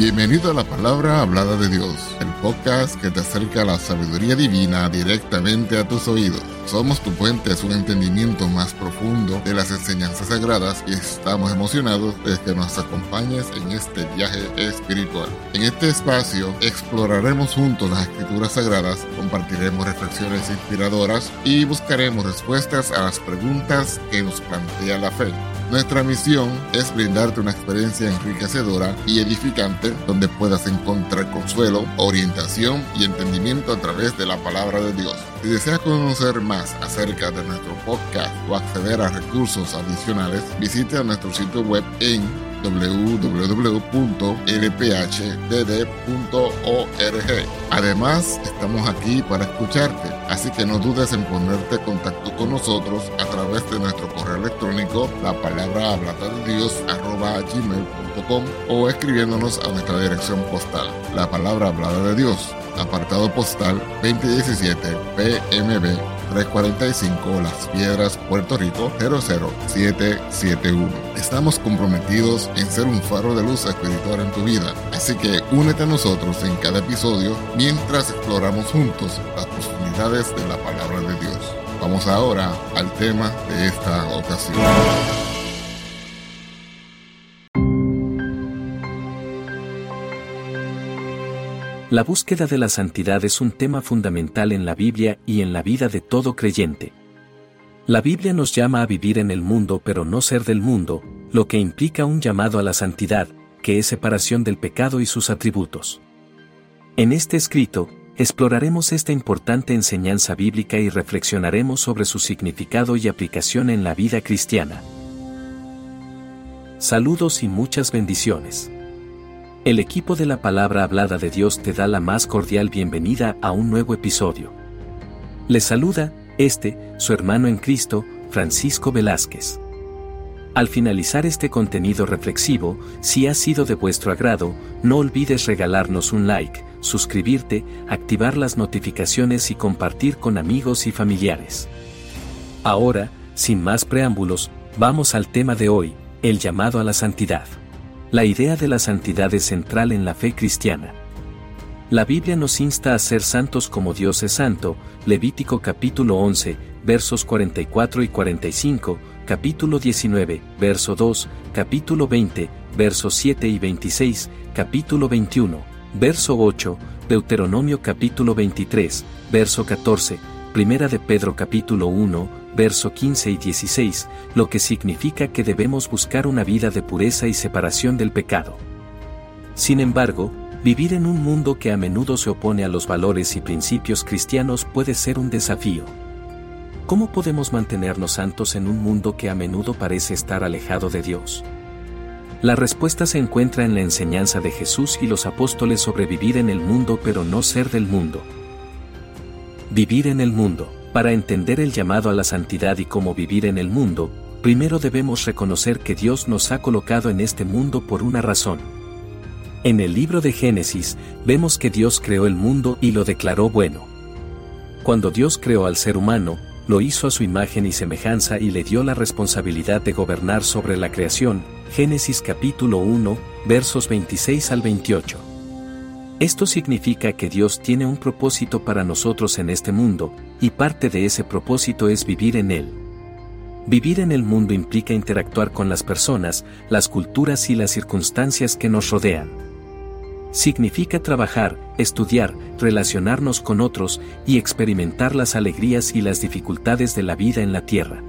Bienvenido a la palabra hablada de Dios, el podcast que te acerca a la sabiduría divina directamente a tus oídos. Somos tu puente a un entendimiento más profundo de las enseñanzas sagradas y estamos emocionados de que nos acompañes en este viaje espiritual. En este espacio exploraremos juntos las escrituras sagradas, compartiremos reflexiones inspiradoras y buscaremos respuestas a las preguntas que nos plantea la fe. Nuestra misión es brindarte una experiencia enriquecedora y edificante donde puedas encontrar consuelo, orientación y entendimiento a través de la palabra de Dios. Si deseas conocer más acerca de nuestro podcast o acceder a recursos adicionales, visita nuestro sitio web en www.lphdd.org. Además, estamos aquí para escucharte, así que no dudes en ponerte en contacto con nosotros a través de nuestro correo electrónico, la palabra hablada de Dios gmail.com o escribiéndonos a nuestra dirección postal, la palabra hablada de Dios, apartado postal 2017 PMB 345 Las Piedras, Puerto Rico 00771. Estamos comprometidos en ser un faro de luz espiritual en tu vida, así que únete a nosotros en cada episodio mientras exploramos juntos las profundidades de la palabra de Dios. Vamos ahora al tema de esta ocasión. La búsqueda de la santidad es un tema fundamental en la Biblia y en la vida de todo creyente. La Biblia nos llama a vivir en el mundo pero no ser del mundo, lo que implica un llamado a la santidad, que es separación del pecado y sus atributos. En este escrito, exploraremos esta importante enseñanza bíblica y reflexionaremos sobre su significado y aplicación en la vida cristiana. Saludos y muchas bendiciones. El equipo de la palabra hablada de Dios te da la más cordial bienvenida a un nuevo episodio. Le saluda, este, su hermano en Cristo, Francisco Velázquez. Al finalizar este contenido reflexivo, si ha sido de vuestro agrado, no olvides regalarnos un like, suscribirte, activar las notificaciones y compartir con amigos y familiares. Ahora, sin más preámbulos, vamos al tema de hoy, el llamado a la santidad. La idea de la santidad es central en la fe cristiana. La Biblia nos insta a ser santos como Dios es santo, Levítico capítulo 11, versos 44 y 45, capítulo 19, verso 2, capítulo 20, versos 7 y 26, capítulo 21, verso 8, Deuteronomio capítulo 23, verso 14, Primera de Pedro capítulo 1, verso 15 y 16, lo que significa que debemos buscar una vida de pureza y separación del pecado. Sin embargo, vivir en un mundo que a menudo se opone a los valores y principios cristianos puede ser un desafío. ¿Cómo podemos mantenernos santos en un mundo que a menudo parece estar alejado de Dios? La respuesta se encuentra en la enseñanza de Jesús y los apóstoles sobre vivir en el mundo pero no ser del mundo. Vivir en el mundo. Para entender el llamado a la santidad y cómo vivir en el mundo, primero debemos reconocer que Dios nos ha colocado en este mundo por una razón. En el libro de Génesis, vemos que Dios creó el mundo y lo declaró bueno. Cuando Dios creó al ser humano, lo hizo a su imagen y semejanza y le dio la responsabilidad de gobernar sobre la creación, Génesis capítulo 1, versos 26 al 28. Esto significa que Dios tiene un propósito para nosotros en este mundo, y parte de ese propósito es vivir en él. Vivir en el mundo implica interactuar con las personas, las culturas y las circunstancias que nos rodean. Significa trabajar, estudiar, relacionarnos con otros y experimentar las alegrías y las dificultades de la vida en la tierra.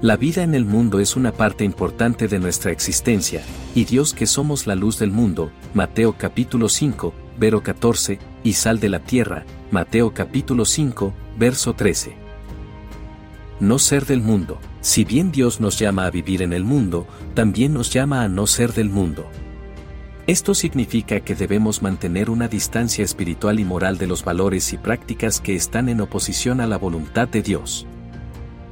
La vida en el mundo es una parte importante de nuestra existencia, y Dios que somos la luz del mundo, Mateo capítulo 5, verso 14, y sal de la tierra, Mateo capítulo 5, verso 13. No ser del mundo. Si bien Dios nos llama a vivir en el mundo, también nos llama a no ser del mundo. Esto significa que debemos mantener una distancia espiritual y moral de los valores y prácticas que están en oposición a la voluntad de Dios.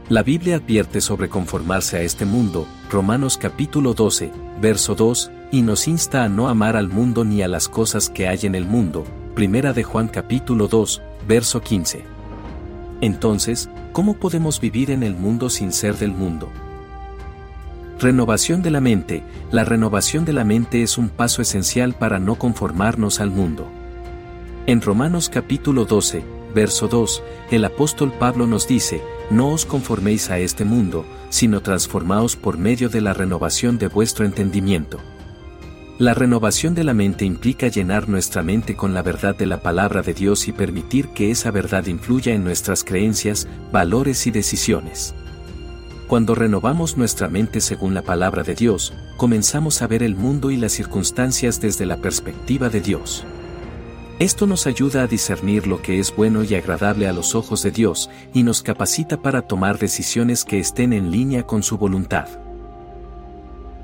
La Biblia advierte sobre conformarse a este mundo, Romanos capítulo 12, verso 2, y nos insta a no amar al mundo ni a las cosas que hay en el mundo, Primera de Juan capítulo 2, verso 15. Entonces, ¿cómo podemos vivir en el mundo sin ser del mundo? Renovación de la mente. La renovación de la mente es un paso esencial para no conformarnos al mundo. En Romanos capítulo 12, verso 2, el apóstol Pablo nos dice, no os conforméis a este mundo, sino transformaos por medio de la renovación de vuestro entendimiento. La renovación de la mente implica llenar nuestra mente con la verdad de la palabra de Dios y permitir que esa verdad influya en nuestras creencias, valores y decisiones. Cuando renovamos nuestra mente según la palabra de Dios, comenzamos a ver el mundo y las circunstancias desde la perspectiva de Dios. Esto nos ayuda a discernir lo que es bueno y agradable a los ojos de Dios y nos capacita para tomar decisiones que estén en línea con su voluntad.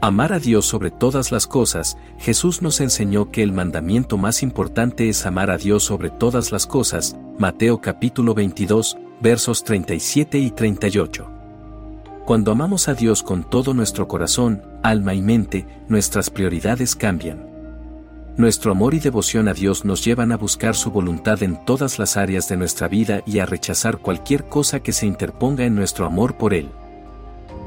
Amar a Dios sobre todas las cosas, Jesús nos enseñó que el mandamiento más importante es amar a Dios sobre todas las cosas, Mateo capítulo 22, versos 37 y 38. Cuando amamos a Dios con todo nuestro corazón, alma y mente, nuestras prioridades cambian. Nuestro amor y devoción a Dios nos llevan a buscar su voluntad en todas las áreas de nuestra vida y a rechazar cualquier cosa que se interponga en nuestro amor por Él.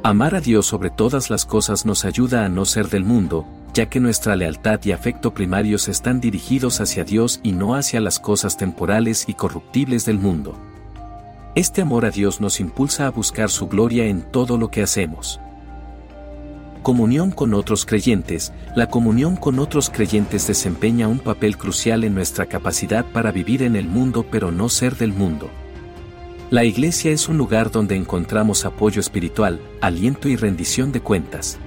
Amar a Dios sobre todas las cosas nos ayuda a no ser del mundo, ya que nuestra lealtad y afecto primarios están dirigidos hacia Dios y no hacia las cosas temporales y corruptibles del mundo. Este amor a Dios nos impulsa a buscar su gloria en todo lo que hacemos. Comunión con otros creyentes. La comunión con otros creyentes desempeña un papel crucial en nuestra capacidad para vivir en el mundo pero no ser del mundo. La iglesia es un lugar donde encontramos apoyo espiritual, aliento y rendición de cuentas.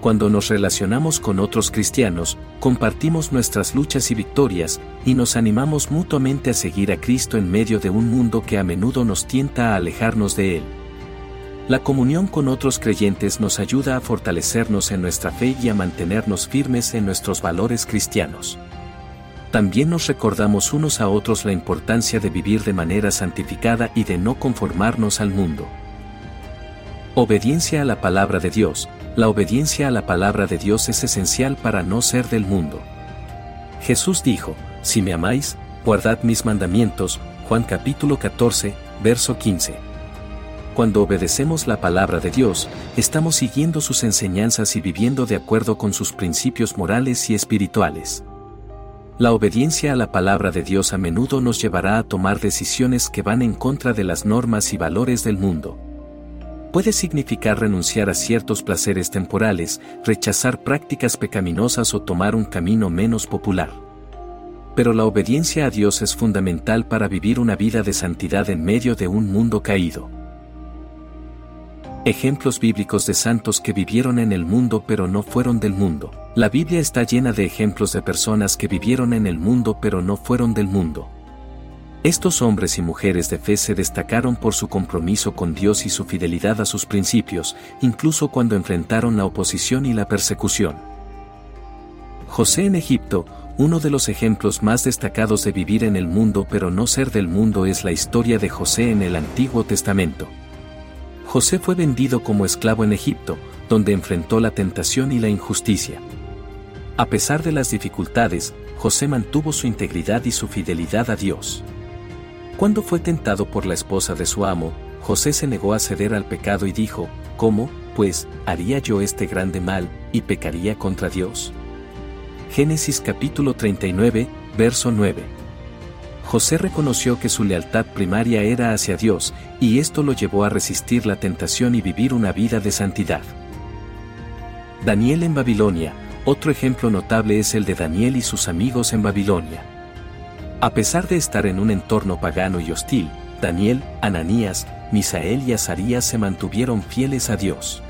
Cuando nos relacionamos con otros cristianos, compartimos nuestras luchas y victorias, y nos animamos mutuamente a seguir a Cristo en medio de un mundo que a menudo nos tienta a alejarnos de Él. La comunión con otros creyentes nos ayuda a fortalecernos en nuestra fe y a mantenernos firmes en nuestros valores cristianos. También nos recordamos unos a otros la importancia de vivir de manera santificada y de no conformarnos al mundo. Obediencia a la palabra de Dios. La obediencia a la palabra de Dios es esencial para no ser del mundo. Jesús dijo, Si me amáis, guardad mis mandamientos, Juan capítulo 14, verso 15. Cuando obedecemos la palabra de Dios, estamos siguiendo sus enseñanzas y viviendo de acuerdo con sus principios morales y espirituales. La obediencia a la palabra de Dios a menudo nos llevará a tomar decisiones que van en contra de las normas y valores del mundo puede significar renunciar a ciertos placeres temporales, rechazar prácticas pecaminosas o tomar un camino menos popular. Pero la obediencia a Dios es fundamental para vivir una vida de santidad en medio de un mundo caído. Ejemplos bíblicos de santos que vivieron en el mundo pero no fueron del mundo. La Biblia está llena de ejemplos de personas que vivieron en el mundo pero no fueron del mundo. Estos hombres y mujeres de fe se destacaron por su compromiso con Dios y su fidelidad a sus principios, incluso cuando enfrentaron la oposición y la persecución. José en Egipto, uno de los ejemplos más destacados de vivir en el mundo pero no ser del mundo es la historia de José en el Antiguo Testamento. José fue vendido como esclavo en Egipto, donde enfrentó la tentación y la injusticia. A pesar de las dificultades, José mantuvo su integridad y su fidelidad a Dios. Cuando fue tentado por la esposa de su amo, José se negó a ceder al pecado y dijo, ¿Cómo, pues, haría yo este grande mal, y pecaría contra Dios? Génesis capítulo 39, verso 9. José reconoció que su lealtad primaria era hacia Dios, y esto lo llevó a resistir la tentación y vivir una vida de santidad. Daniel en Babilonia, otro ejemplo notable es el de Daniel y sus amigos en Babilonia. A pesar de estar en un entorno pagano y hostil, Daniel, Ananías, Misael y Azarías se mantuvieron fieles a Dios.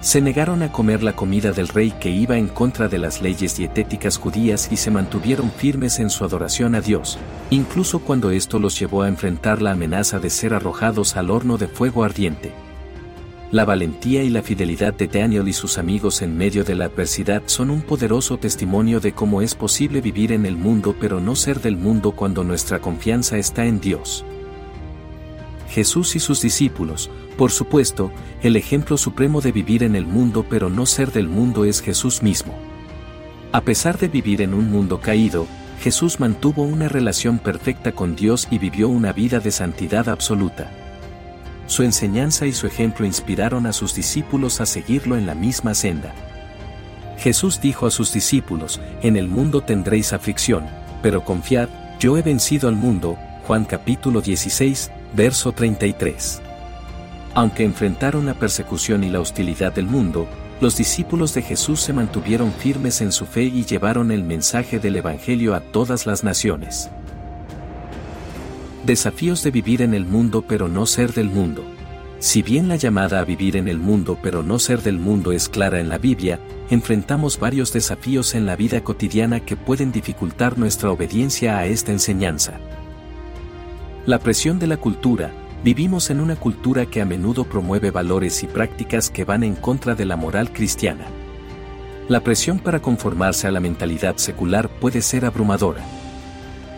Se negaron a comer la comida del rey que iba en contra de las leyes dietéticas judías y se mantuvieron firmes en su adoración a Dios, incluso cuando esto los llevó a enfrentar la amenaza de ser arrojados al horno de fuego ardiente. La valentía y la fidelidad de Daniel y sus amigos en medio de la adversidad son un poderoso testimonio de cómo es posible vivir en el mundo pero no ser del mundo cuando nuestra confianza está en Dios. Jesús y sus discípulos, por supuesto, el ejemplo supremo de vivir en el mundo pero no ser del mundo es Jesús mismo. A pesar de vivir en un mundo caído, Jesús mantuvo una relación perfecta con Dios y vivió una vida de santidad absoluta. su enseñanza y su ejemplo inspiraron a sus discípulos a seguirlo en la misma senda. Jesús dijo a sus discípulos, En el mundo tendréis aflicción, pero confiad, yo he vencido al mundo, Juan capítulo 16, verso 33. Aunque enfrentaron la persecución y la hostilidad del mundo, los discípulos de Jesús se mantuvieron firmes en su fe y llevaron el mensaje del Evangelio a todas las naciones. Desafíos de vivir en el mundo pero no ser del mundo. Si bien la llamada a vivir en el mundo pero no ser del mundo es clara en la Biblia, enfrentamos varios desafíos en la vida cotidiana que pueden dificultar nuestra obediencia a esta enseñanza. La presión de la cultura, Vivimos en una cultura que a menudo promueve valores y prácticas que van en contra de la moral cristiana. La presión para conformarse a la mentalidad secular puede ser abrumadora.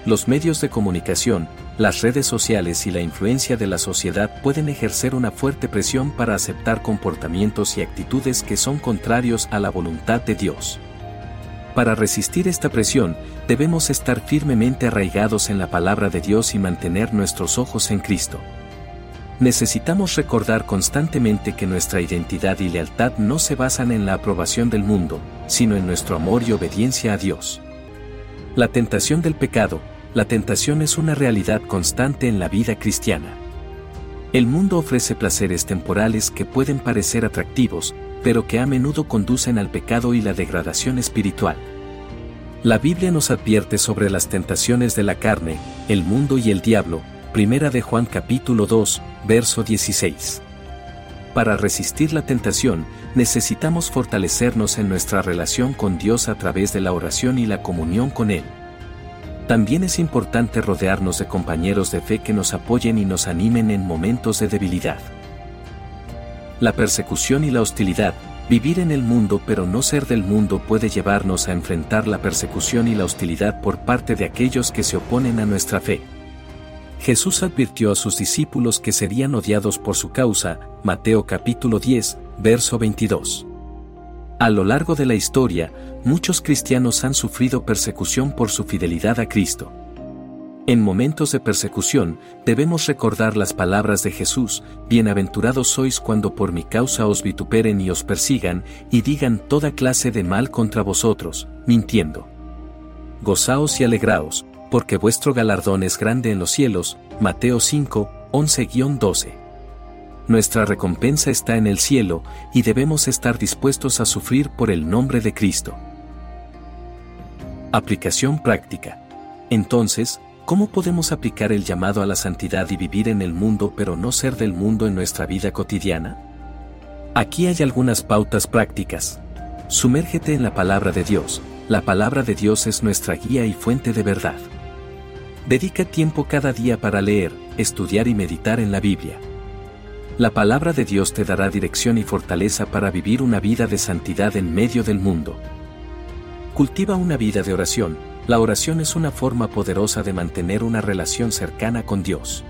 Los medios de comunicación, las redes sociales y la influencia de la sociedad pueden ejercer una fuerte presión para aceptar comportamientos y actitudes que son contrarios a la voluntad de Dios. Para resistir esta presión, debemos estar firmemente arraigados en la palabra de Dios y mantener nuestros ojos en Cristo necesitamos recordar constantemente que nuestra identidad y lealtad no se basan en la aprobación del mundo, sino en nuestro amor y obediencia a Dios. La tentación del pecado, la tentación es una realidad constante en la vida cristiana. El mundo ofrece placeres temporales que pueden parecer atractivos, pero que a menudo conducen al pecado y la degradación espiritual. La Biblia nos advierte sobre las tentaciones de la carne, el mundo y el diablo, Primera de Juan capítulo 2, verso 16. Para resistir la tentación, necesitamos fortalecernos en nuestra relación con Dios a través de la oración y la comunión con Él. También es importante rodearnos de compañeros de fe que nos apoyen y nos animen en momentos de debilidad. La persecución y la hostilidad, vivir en el mundo pero no ser del mundo puede llevarnos a enfrentar la persecución y la hostilidad por parte de aquellos que se oponen a nuestra fe. Jesús advirtió a sus discípulos que serían odiados por su causa, Mateo capítulo 10, verso 22. A lo largo de la historia, muchos cristianos han sufrido persecución por su fidelidad a Cristo. En momentos de persecución, debemos recordar las palabras de Jesús, Bienaventurados sois cuando por mi causa os vituperen y os persigan, y digan toda clase de mal contra vosotros, mintiendo. Gozaos y alegraos, porque vuestro galardón es grande en los cielos. Mateo 5, 11-12. Nuestra recompensa está en el cielo, y debemos estar dispuestos a sufrir por el nombre de Cristo. Aplicación práctica. Entonces, ¿cómo podemos aplicar el llamado a la santidad y vivir en el mundo pero no ser del mundo en nuestra vida cotidiana? Aquí hay algunas pautas prácticas. Sumérgete en la palabra de Dios. La palabra de Dios es nuestra guía y fuente de verdad. Dedica tiempo cada día para leer, estudiar y meditar en la Biblia. La palabra de Dios te dará dirección y fortaleza para vivir una vida de santidad en medio del mundo. Cultiva una vida de oración. La oración es una forma poderosa de mantener una relación cercana con Dios.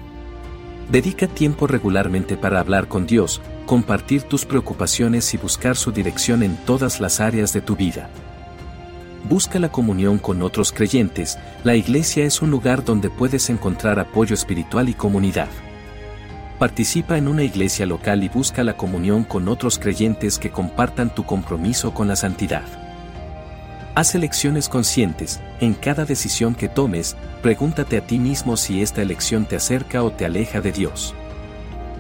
Dedica tiempo regularmente para hablar con Dios, compartir tus preocupaciones y buscar su dirección en todas las áreas de tu vida busca la comunión con otros creyentes, la iglesia es un lugar donde puedes encontrar apoyo espiritual y comunidad. Participa en una iglesia local y busca la comunión con otros creyentes que compartan tu compromiso con la santidad. Haz elecciones conscientes, en cada decisión que tomes, pregúntate a ti mismo si esta elección te acerca o te aleja de Dios.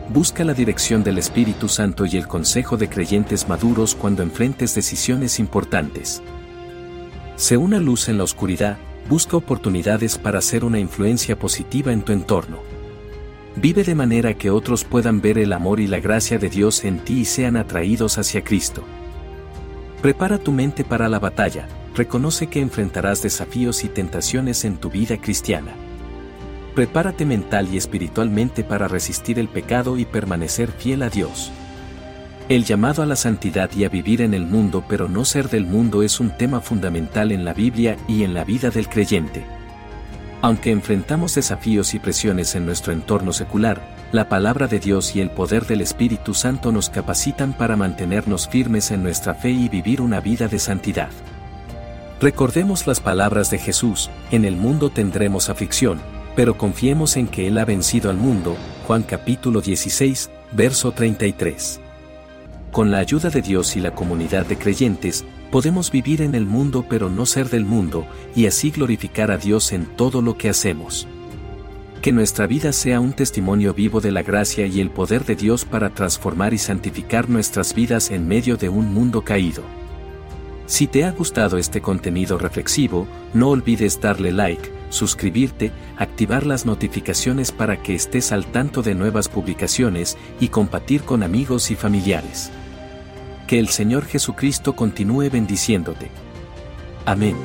Busca la dirección del Espíritu Santo y el consejo de creyentes maduros cuando enfrentes decisiones importantes. Sé una luz en la oscuridad, busca oportunidades para hacer una influencia positiva en tu entorno. Vive de manera que otros puedan ver el amor y la gracia de Dios en ti y sean atraídos hacia Cristo. Prepara tu mente para la batalla, reconoce que enfrentarás desafíos y tentaciones en tu vida cristiana. Prepárate mental y espiritualmente para resistir el pecado y permanecer fiel a Dios. El llamado a la santidad y a vivir en el mundo pero no ser del mundo es un tema fundamental en la Biblia y en la vida del creyente. Aunque enfrentamos desafíos y presiones en nuestro entorno secular, la palabra de Dios y el poder del Espíritu Santo nos capacitan para mantenernos firmes en nuestra fe y vivir una vida de santidad. Recordemos las palabras de Jesús, en el mundo tendremos aflicción, pero confiemos en que Él ha vencido al mundo, Juan capítulo 16, verso 33. Con la ayuda de Dios y la comunidad de creyentes, podemos vivir en el mundo pero no ser del mundo, y así glorificar a Dios en todo lo que hacemos. Que nuestra vida sea un testimonio vivo de la gracia y el poder de Dios para transformar y santificar nuestras vidas en medio de un mundo caído. Si te ha gustado este contenido reflexivo, no olvides darle like, suscribirte, activar las notificaciones para que estés al tanto de nuevas publicaciones y compartir con amigos y familiares. Que el Señor Jesucristo continúe bendiciéndote. Amén.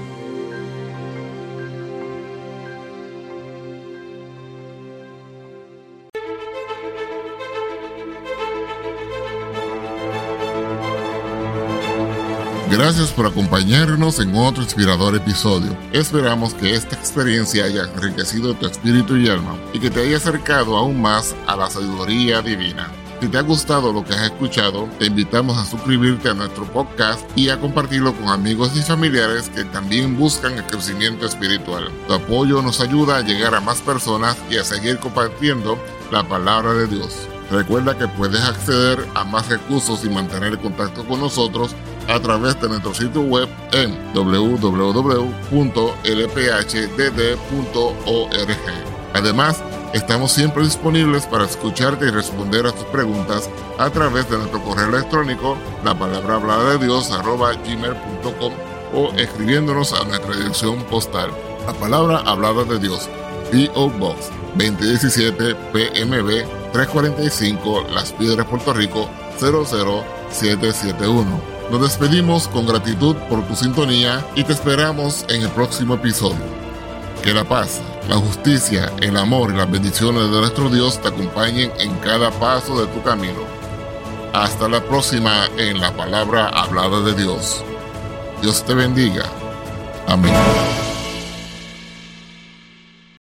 Gracias por acompañarnos en otro inspirador episodio. Esperamos que esta experiencia haya enriquecido tu espíritu y alma y que te haya acercado aún más a la sabiduría divina. Si te ha gustado lo que has escuchado, te invitamos a suscribirte a nuestro podcast y a compartirlo con amigos y familiares que también buscan el crecimiento espiritual. Tu apoyo nos ayuda a llegar a más personas y a seguir compartiendo la palabra de Dios. Recuerda que puedes acceder a más recursos y mantener contacto con nosotros a través de nuestro sitio web en www.lphdd.org. Además, Estamos siempre disponibles para escucharte y responder a tus preguntas a través de nuestro correo electrónico, la palabra hablada de Dios, arroba gmail.com o escribiéndonos a nuestra dirección postal, la palabra hablada de Dios, P.O. Box 2017 PMB 345 Las Piedras, Puerto Rico 00771. Nos despedimos con gratitud por tu sintonía y te esperamos en el próximo episodio. Que la paz, la justicia, el amor y las bendiciones de nuestro Dios te acompañen en cada paso de tu camino. Hasta la próxima en la palabra hablada de Dios. Dios te bendiga. Amén.